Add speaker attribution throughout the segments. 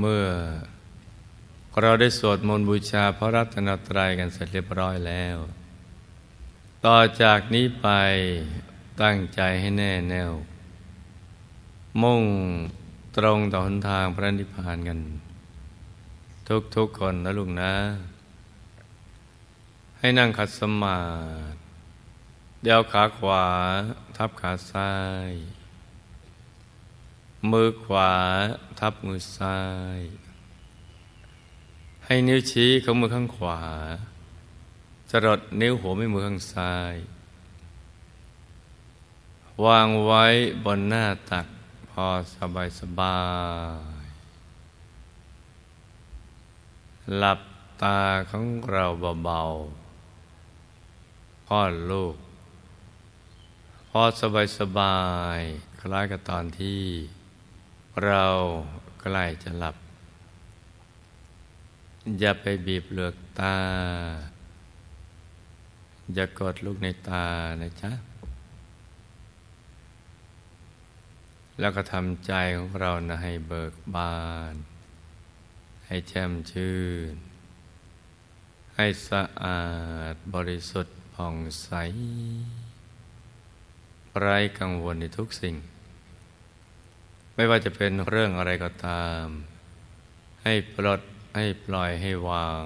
Speaker 1: เมื่อเราได้สวดมนต์บูชาพระรัตนตรัยกันเสร็จเรียบร้อยแล้ว ต่อจากนี้ไปตั้งใจให้แน่แน่ว มุ่งตรงต่อหนทางพระนิพพานกัน ทุกๆคนนะลุงนะ ให้นั่งขัดสมาธิเดี๋ยวขาขวา ทับขาซ้าย มือขวาทับมือซ้าย ให้นิ้วชี้ของมือข้างขวาจรดนิ้วหัวไม่มือข้างซ้าย วางไว้บนหน้าตักพอสบายสบาย หลับตาของเราเบาๆพ่อลูก พอสบายสบายคล้ายกับตอนที่ เราใกล้จะหลับ อย่าไปบีบเลือกตา อย่ากดลูกในตานะจ๊ะ แล้วก็ทำใจของเรานะให้เบิกบาน ให้แช่มชื่น ให้สะอาดบริสุทธิ์ผ่องใส ไร้กังวลในทุกสิ่ง ไม่ว่าจะเป็นเรื่องอะไรก็ตาม ให้ปลดให้ปล่อยให้วาง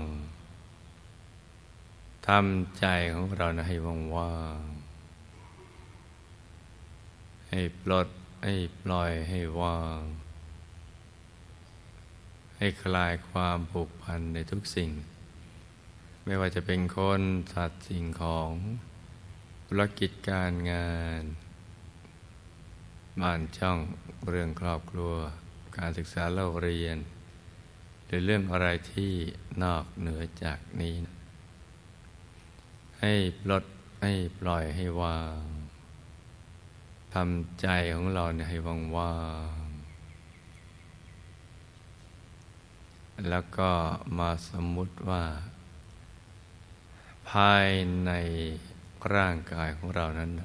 Speaker 1: ทำใจของเรานะให้ว่างๆให้ปลดให้ปล่อยให้ว่าง ให้คลายความผูกพันในทุกสิ่ง ไม่ว่าจะเป็นคนสัตว์สิ่งของธุรกิจการงาน บ้านช่องเรื่องครอบครัว การศึกษาเล่าเรียน หรือเรื่องอะไรที่นอกเหนือจากนี้ ให้ปลดให้ปล่อยให้วางทำใจของเราเนี่ยให้ว่างๆแล้วก็มาสมมุติว่า ภายในร่างกายของเรานั้นป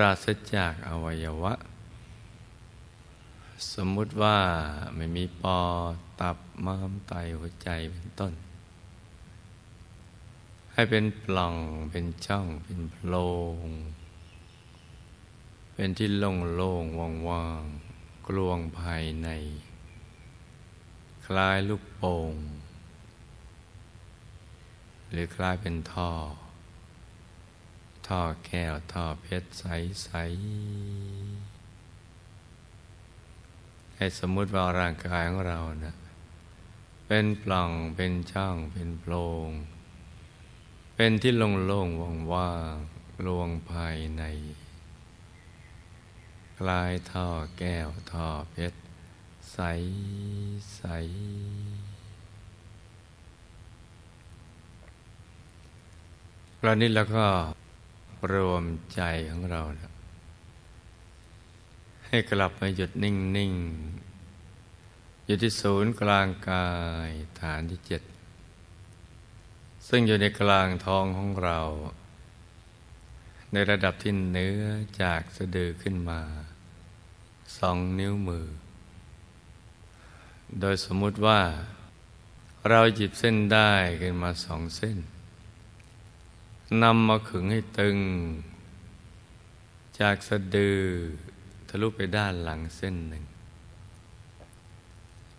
Speaker 1: ราศจากอวัยวะ สมมุติว่าไม่มีปอตับม้ามไตหัวใจเป็นต้น ให้เป็นปล่องเป็นช่องเป็นโพรงเป็นที่โล่งโล่งว่างว่างกลวงภายใน คล้ายลูกโป่งหรือคล้ายเป็นท่อ ท่อแก้วท่อเพชรใสใสให้สมมุติว่าร่างกายของเรานะ่ะเป็นปล่องเป็นช่องเป็นโพรง เป็นที่โล่งโล่งว่างว่างลวงภายในคลายท่อแก้วท่อเพชรใสใสคราวนี้แล้วก็ รวมใจของเรา ให้กลับมาหยุดนิ่งนิ่งอยู่ที่ศูนย์กลางกายฐานที่เจ็ด ซึ่งอยู่ในกลางท้องของเรา ในระดับที่เนื้อจากสะดือขึ้นมาสองนิ้วมือ โดยสมมุติว่า เราหยิบเส้นได้ขึ้นมาสองเส้น นำมาขึงให้ตึง จากสะดือทะลุไปด้านหลังเส้นหนึ่ง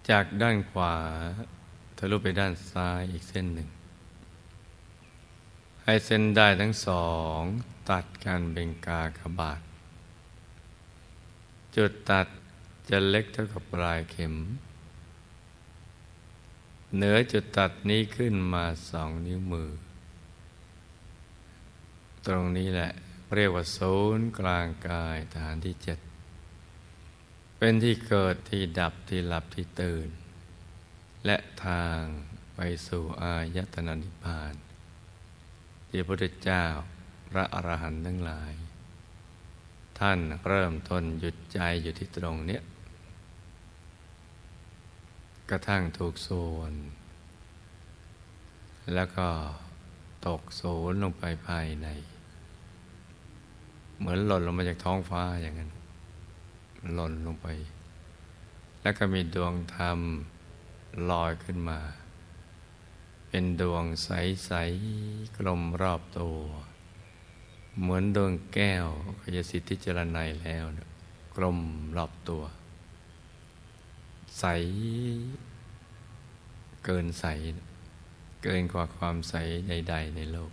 Speaker 1: จากด้านขวาทะลุไปด้านซ้ายอีกเส้นหนึ่ง ให้เส้นได้ทั้งสองตัดกันเป็นกากบาท จุดตัดจะเล็กเท่ากับปลายเข็ม เหนือจุดตัดนี้ขึ้นมาสองนิ้วมือ ตรงนี้แหละ เรียกว่าศูนย์กลางกายฐานที่เจ็ดเป็นที่เกิดที่ดับที่หลับที่ตื่น และทางไปสู่อายตนะนิพพาน ที่พระพุทธเจ้าพระอรหันต์ทั้งหลาย ท่านเริ่มต้นหยุดใจอยู่ที่ตรงเนี้ยกระทั่งถูกโซน แล้วก็ตกโซนลงไปภายใน เหมือนหล่นลงมาจากท้องฟ้าอย่างนั้น หล่นลงไป แล้วก็มีดวงธรรมลอยขึ้นมา เป็นดวงใส ๆ กลมรอบตัว เหมือนดวงแก้วขยสิทธิจรนัยแล้วกลมรอบตัว ใส เกินใส เกินกว่าความใสใด ๆ ในโลก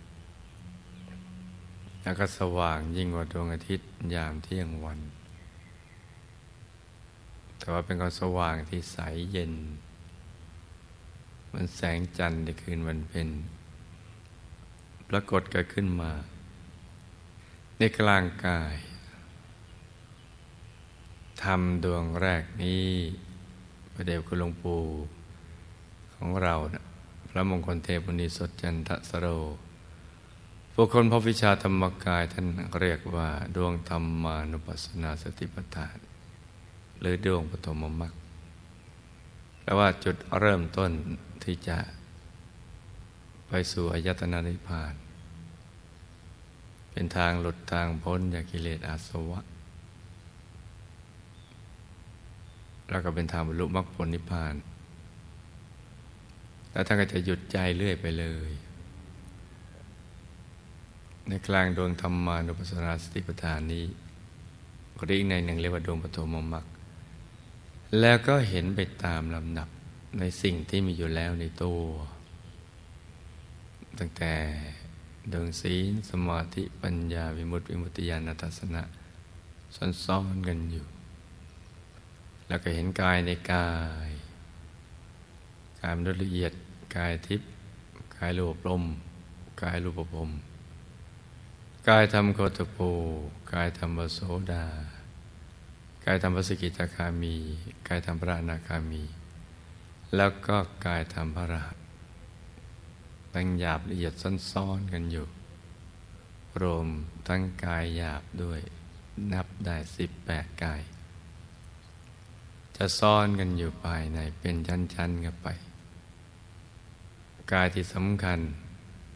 Speaker 1: แล้วก็สว่างยิ่งกว่าดวงอาทิตย์ยามเที่ยงวัน แต่ว่าเป็นความสว่างที่ใสเย็น มันแสงจันทร์ในคืนวันเพ็ญปรากฏเกิดขึ้นมา ในกลางกายทำดวงแรกนี้พระเดชคุณหลวงปู่ของเรานะพระมงคลเทพุณีสดจันทสโร บุคคลพบวิชาธรรมกายท่านเรียกว่า ดวงธรรมานุปัสสนาสติปัฏฐาน หรือดวงปฐมมรรคแปลว่าจุดเริ่มต้นที่จะไปสู่อายตนะนิพพาน เป็นทางหลุดทางพ้นจากกิเลสอาสวะ แล้วก็เป็นทางบรรลุมรรคผลนิพพาน แล้วท่านก็จะหยุดใจเรื่อยไปเลย ในกลางดวงธรรมานุปัสสนาสติปัฏฐานนี้เรียกในหนึ่งเรียกว่าดวงปฐมมรรคแล้วก็เห็นไปตามลำดับในสิ่งที่มีอยู่แล้วในตัว ตั้งแต่ดวงศีลสมาธิปัญญาวิมุตติวิมุตติญาณทัศนะซ้อนๆกันอยู่ แล้วก็เห็นกายในกายกายมนุษย์ละเอียดกายทิพย์กายรูปลมกายรูปภพ กายธรรมโคตปูกายธรรมโสดา กายธรรมพระสกิตาคามี กายธรรมพระนาคามี แล้วก็กายธรรมพระรหัสตั้งหยาบละเอียดซ้อนๆกันอยู่ รวมทั้งกายหยาบด้วยนับได้สิบแปดกาย จะซ่อนกันอยู่ภายในเป็นชั้นๆกันไป กายที่สำคัญ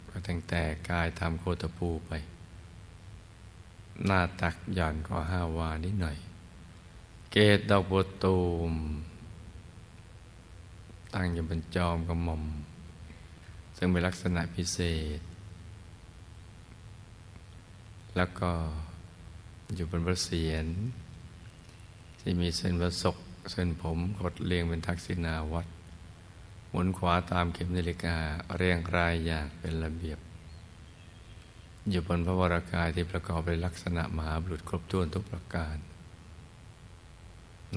Speaker 1: ก็ตั้งแต่กายทำโคตปูไป หน้าตักหย่อนก็ห้าวานิดหน่อย เกตดอกบัวตูม ตั้งอยู่บนจอมกระหม่อม ซึ่งเป็นลักษณะพิเศษ แล้วก็อยู่บนพระเศียรที่มีเส้นประศกเส้นผมกดเรียงเป็นทักษิณาวัดหมุนขวาตามเข็มนาฬิกาเรียงรายอย่างเป็นระเบียบ อยู่บนพระวรากายที่ประกอบด้วยลักษณะมหาบุรุษครบถ้วนทุกประการ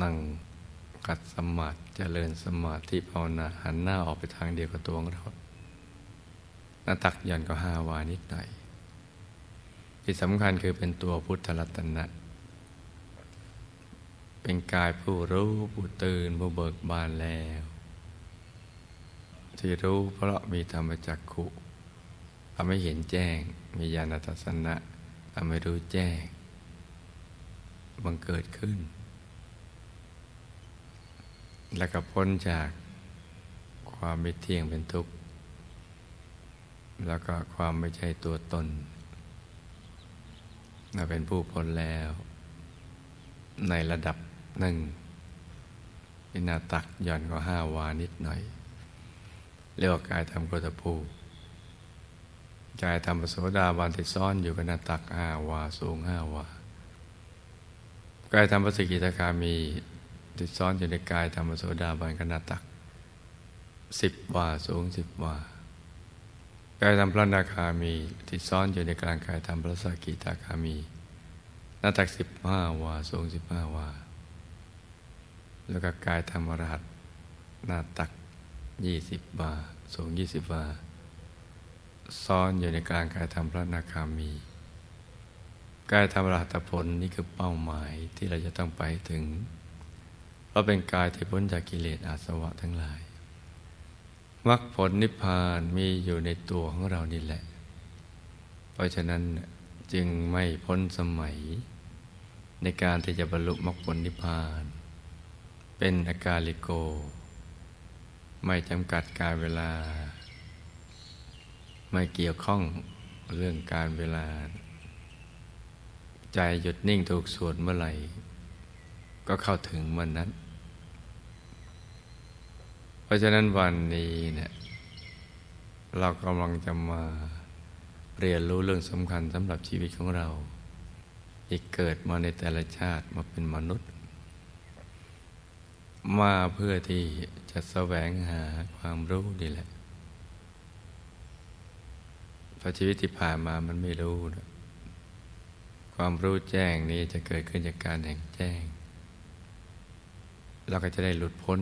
Speaker 1: นั่งกัดสมาธิเจริญสมาธิภาวนาหันหน้าออกไปทางเดียวกับตัวของเราหน้าตักยันก็ห้าวานิดหน่อยที่สำคัญคือเป็นตัวพุทธรัตนะ เป็นกายผู้รู้ผู้ตื่นผู้เบิกบานแล้ว ที่รู้เพราะมีธรรมจักขุ ทำให้เห็นแจ้ง มีญาณทัศนะทำให้รู้แจ้ง บังเกิดขึ้น แล้วก็พ้นจากความไม่เที่ยงเป็นทุกข์ แล้วก็ความไม่ใช่ตัวตนเราเป็นผู้พ้นแล้ว ในระดับหนึ่งพินาตักย่อนก็ห้าวานิดหน่อย เรียกว่ากายทำโกตภู กายทำปโสดาบันที่ซ่อนอยู่กับนาตักห้าวาสูงห้าวากายทำปสกิตาคามีที่ซ้อนอยู่ในกายธรรมโสดาบันขนาตักสิบวาสูงสิบวากายธรรมพระนาคามีที่ซ้อนอยู่ในกลางกายธรรมพระสกิตาคามีหน้าตักสิบห้าวาสูงสิบห้าวาแล้วก็กายธรรมรหัสหน้าตักยี่สิบวาสูงยี่สิบวา ซ้อนอยู่ในกลางกายธรรมพระนาคามีกายธรรมรหัตผลนี่คือเป้าหมายที่เราจะต้องไปถึง เพราะเป็นกายที่พ้นจากกิเลสอาสวะทั้งหลายมรรคผลนิพพานมีอยู่ในตัวของเรานี่แหละ เพราะฉะนั้นจึงไม่พ้นสมัย ในการที่จะบรรลุมรรคผลนิพพาน เป็นอากาลิโก ไม่จำกัดการเวลา ไม่เกี่ยวข้องเรื่องการเวลา ใจหยุดนิ่งถูกสวดเมื่อไหร่ ก็เข้าถึงมันนั้น เพราะฉะนั้นวันนี้เนี่ยเรากำลังจะมาเรียนรู้เรื่องสำคัญสำหรับชีวิตของเราที่เกิดมาในแต่ละชาติมาเป็นมนุษย์ มาเพื่อที่จะแสวงหาความรู้นี่แหละ พอชีวิตที่ผ่านมามันไม่รู้นะความรู้แจ้งนี้จะเกิดขึ้นจากการแห่งแจ้ง เราก็จะได้หลุดพ้น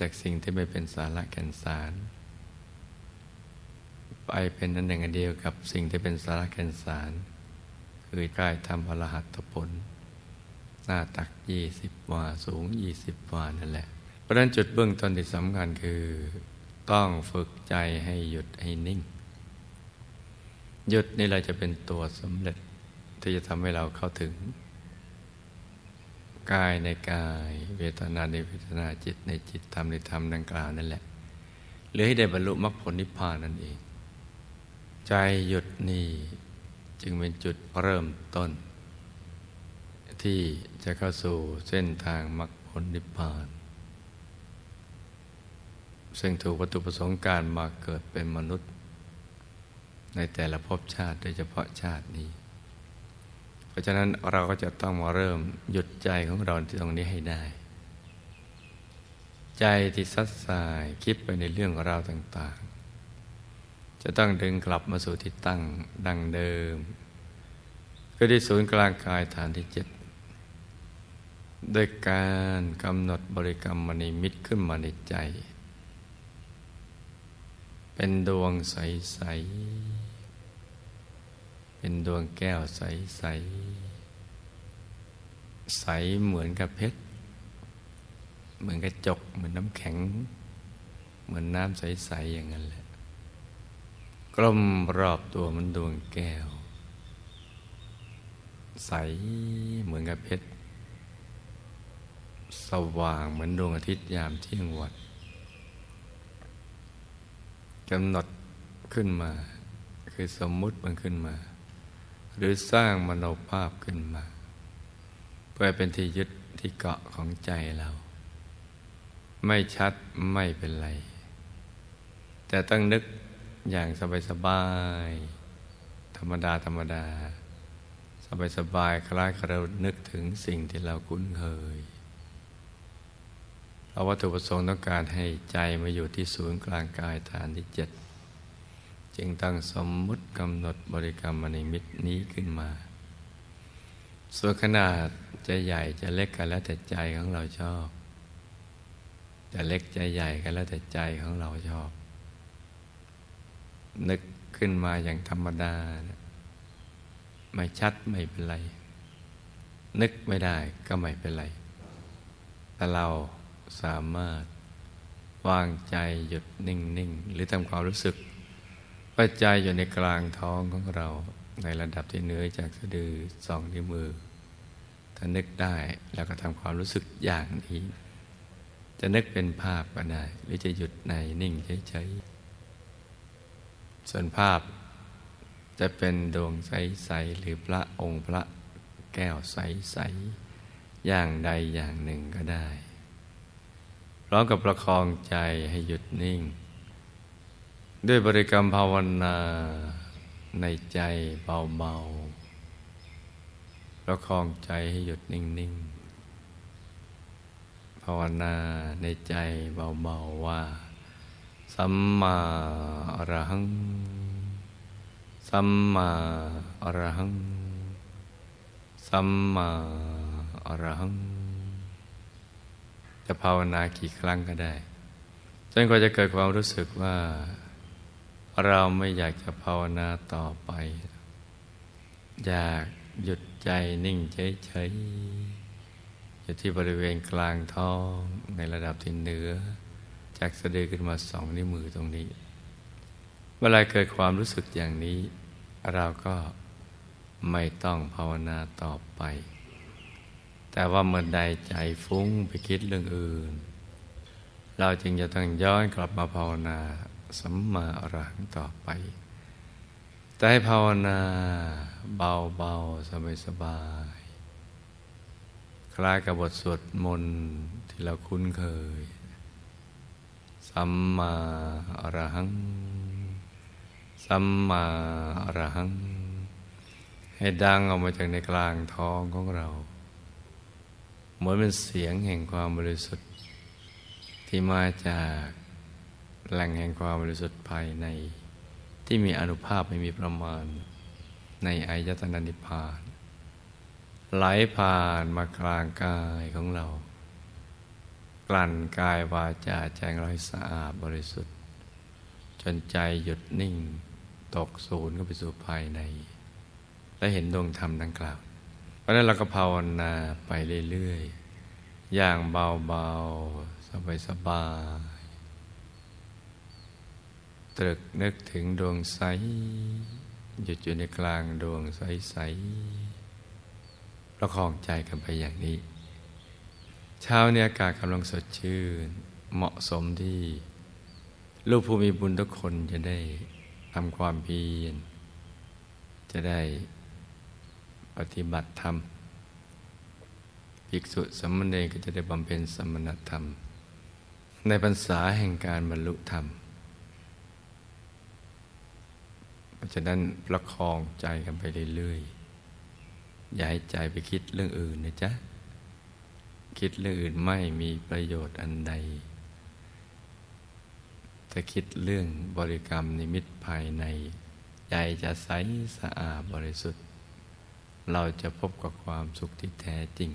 Speaker 1: จากสิ่งที่ไม่เป็นสาระแก่นสาร ไปเป็นนันหนึ่งอันเดียวกับสิ่งที่เป็นสาระแก่นสาร คือกายทำอรหัตผล หน้าตักยี่สิบวาสูงยี่สิบวานั่นแหละ เพราะนั้นจุดเบื้องต้นที่สำคัญคือ ต้องฝึกใจให้หยุดให้นิ่ง หยุดนี่เราจะเป็นตัวสำเร็จที่จะทำให้เราเข้าถึง กายในกาย เวทนาในเวทนาจิตในจิตธรรมในธรรมดังกล่าวนั่นแหละหรือให้ได้บรรลุมรรคผลนิพพานนั่นเอง ใจหยุดนี่จึงเป็นจุดเริ่มต้น ที่จะเข้าสู่เส้นทางมรรคผลนิพพาน ซึ่งถูกวัตถุประสงค์การมาเกิดเป็นมนุษย์ ในแต่ละภพชาติโดยเฉพาะชาตินี้ เพราะฉะนั้นเราก็จะต้องมาเริ่มหยุดใจของเราที่ตรงนี้ให้ได้ ใจที่ซัดสายคิดไปในเรื่องราวต่างๆ จะต้องดึงกลับมาสู่ที่ตั้งดังเดิม ก็ที่ศูนย์กลางกายฐานที่เจ็ดโดยการกำหนดบริกรรมมณีมิตรขึ้นมาในใจ เป็นดวงใส ๆ เป็นดวงแก้วใสใสใสเหมือนกับเพชร เหมือนกระจก เหมือนน้ำแข็ง เหมือนน้ำใสใสอย่างนั้นแหละ กลมรอบตัวมันดวงแก้ว ใสเหมือนกับเพชร สว่างเหมือนดวงอาทิตย์ยามเที่ยงวัน กำหนดขึ้นมา คือสมมุติมันขึ้นมา หรือสร้างมโนภาพขึ้นมา เพื่อเป็นที่ยึดที่เกาะของใจเรา ไม่ชัดไม่เป็นไร แต่ต้องนึกอย่างสบายๆธรรมดาธรรมดา สบายๆคล้ายกับเรานึกถึงสิ่งที่เราคุ้นเคย เพราวัตถุประสงค์ต้องการให้ใจมาอยู่ที่ศูนย์กลางกายฐานที่เจ็ดจึงตั้งสมมุติกำหนดบริกรรมมณีมิตรนี้ขึ้นมา ส่วนขนาดจะใหญ่จะเล็กกันแล้วแต่ใจของเราชอบ จะเล็กจะใหญ่กันแล้วแต่ใจของเราชอบ นึกขึ้นมาอย่างธรรมดา ไม่ชัดไม่เป็นไร นึกไม่ได้ก็ไม่เป็นไร แต่เรา สามารถ วางใจหยุดนิ่งๆหรือทำความรู้สึกปัจจัยอยู่ในกลางท้องของเรา ในระดับที่เนื้อจากสะดือสองนิ้วมือ ถ้านึกได้แล้วก็ทำความรู้สึกอย่างนี้ จะนึกเป็นภาพก็ได้ หรือจะหยุดในนิ่งเฉยๆส่วนภาพจะเป็นดวงใส ๆ หรือพระองค์พระแก้วใส ๆ อย่างใดอย่างหนึ่งก็ได้ พร้อมกับประคองใจให้หยุดนิ่ง ด้วยบริกรรมภาวนาในใจเบาๆแล้วคองใจให้หยุดนิ่งๆภาวนาในใจเบาๆว่า สัมมาอรหัง สัมมาอรหัง สัมมาอรหัง จะภาวนากี่ครั้งก็ได้จนกว่าจะเกิดความรู้สึกว่า เราไม่อยากจะภาวนาต่อไป อยากหยุดใจนิ่งเฉยๆอยู่ที่บริเวณกลางท้องในระดับที่เหนือ จากสะดือขึ้นมาสองนิ้วมือตรงนี้ เวลาเกิดความรู้สึกอย่างนี้ เราก็ไม่ต้องภาวนาต่อไป แต่ว่าเมื่อใดใจฟุ้งไปคิดเรื่องอื่น เราจึงจะต้องย้อนกลับมาภาวนาสัมมาอรหังต่อไป แต่ให้ภาวนาเบาๆ สบายๆ คล้ายกับบทสวดมนต์ที่เราคุ้นเคย สัมมาอรหัง สัมมาอรหัง ให้ดังออกมาจากในกลางท้องของเรา เหมือนเป็นเสียงแห่งความบริสุทธิ์ ที่มาจากแหล่งแห่งความบริสุทธิ์ภายใน ที่มีอนุภาพไม่มีประมาณ ในอายตนะนิพพานไหลผ่านมากลางกายของเรา กลั่นกายวาจาแจงร้อยสะอาดบริสุทธิ์ จนใจหยุดนิ่ง ตกศูนย์ก็ไปสู่ภายใน และเห็นดวงธรรมดังกล่าว เพราะนั้นเราก็ภาวนาไปเรื่อยๆ อย่างเบาๆ สบายๆตรึกนึกถึงดวงใส หยุดอยู่ในกลางดวงใสๆประคองใจกันไปอย่างนี้ เช้าเนี้อากาศกำลังสดชื่น เหมาะสมที่ ลูกผู้มีบุญทุกคนจะได้ทำความเพียรจะได้ ปฏิบัติธรรม ภิกษุสมณเณรก็จะได้บำเพ็ญสมณธรรม ในพรรษาแห่งการบรรลุธรรม เพราะฉะนั้นประคองใจกันไปเรื่อยๆ อย่าให้ใจไปคิดเรื่องอื่นนะจ๊ะ คิดเรื่องอื่นไม่มีประโยชน์อันใดจะคิดเรื่องบริกรรมนิมิตภายใน ใจจะใสสะอาดบริสุทธิ์ เราจะพบกับความสุขที่แท้จริง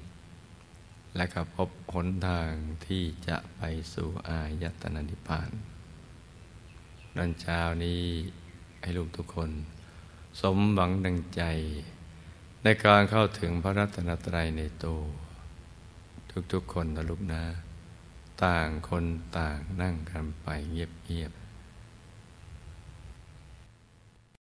Speaker 1: และก็พบหนทางที่จะไปสู่อายตนะนิพพานดันเช้านี้ให้ลูกทุกคน สมหวังดังใจ ในการเข้าถึงพระรัตนตรัยในตัวทุกๆคนนะลูกนะ ต่างคนต่างนั่งกันไปเงียบๆ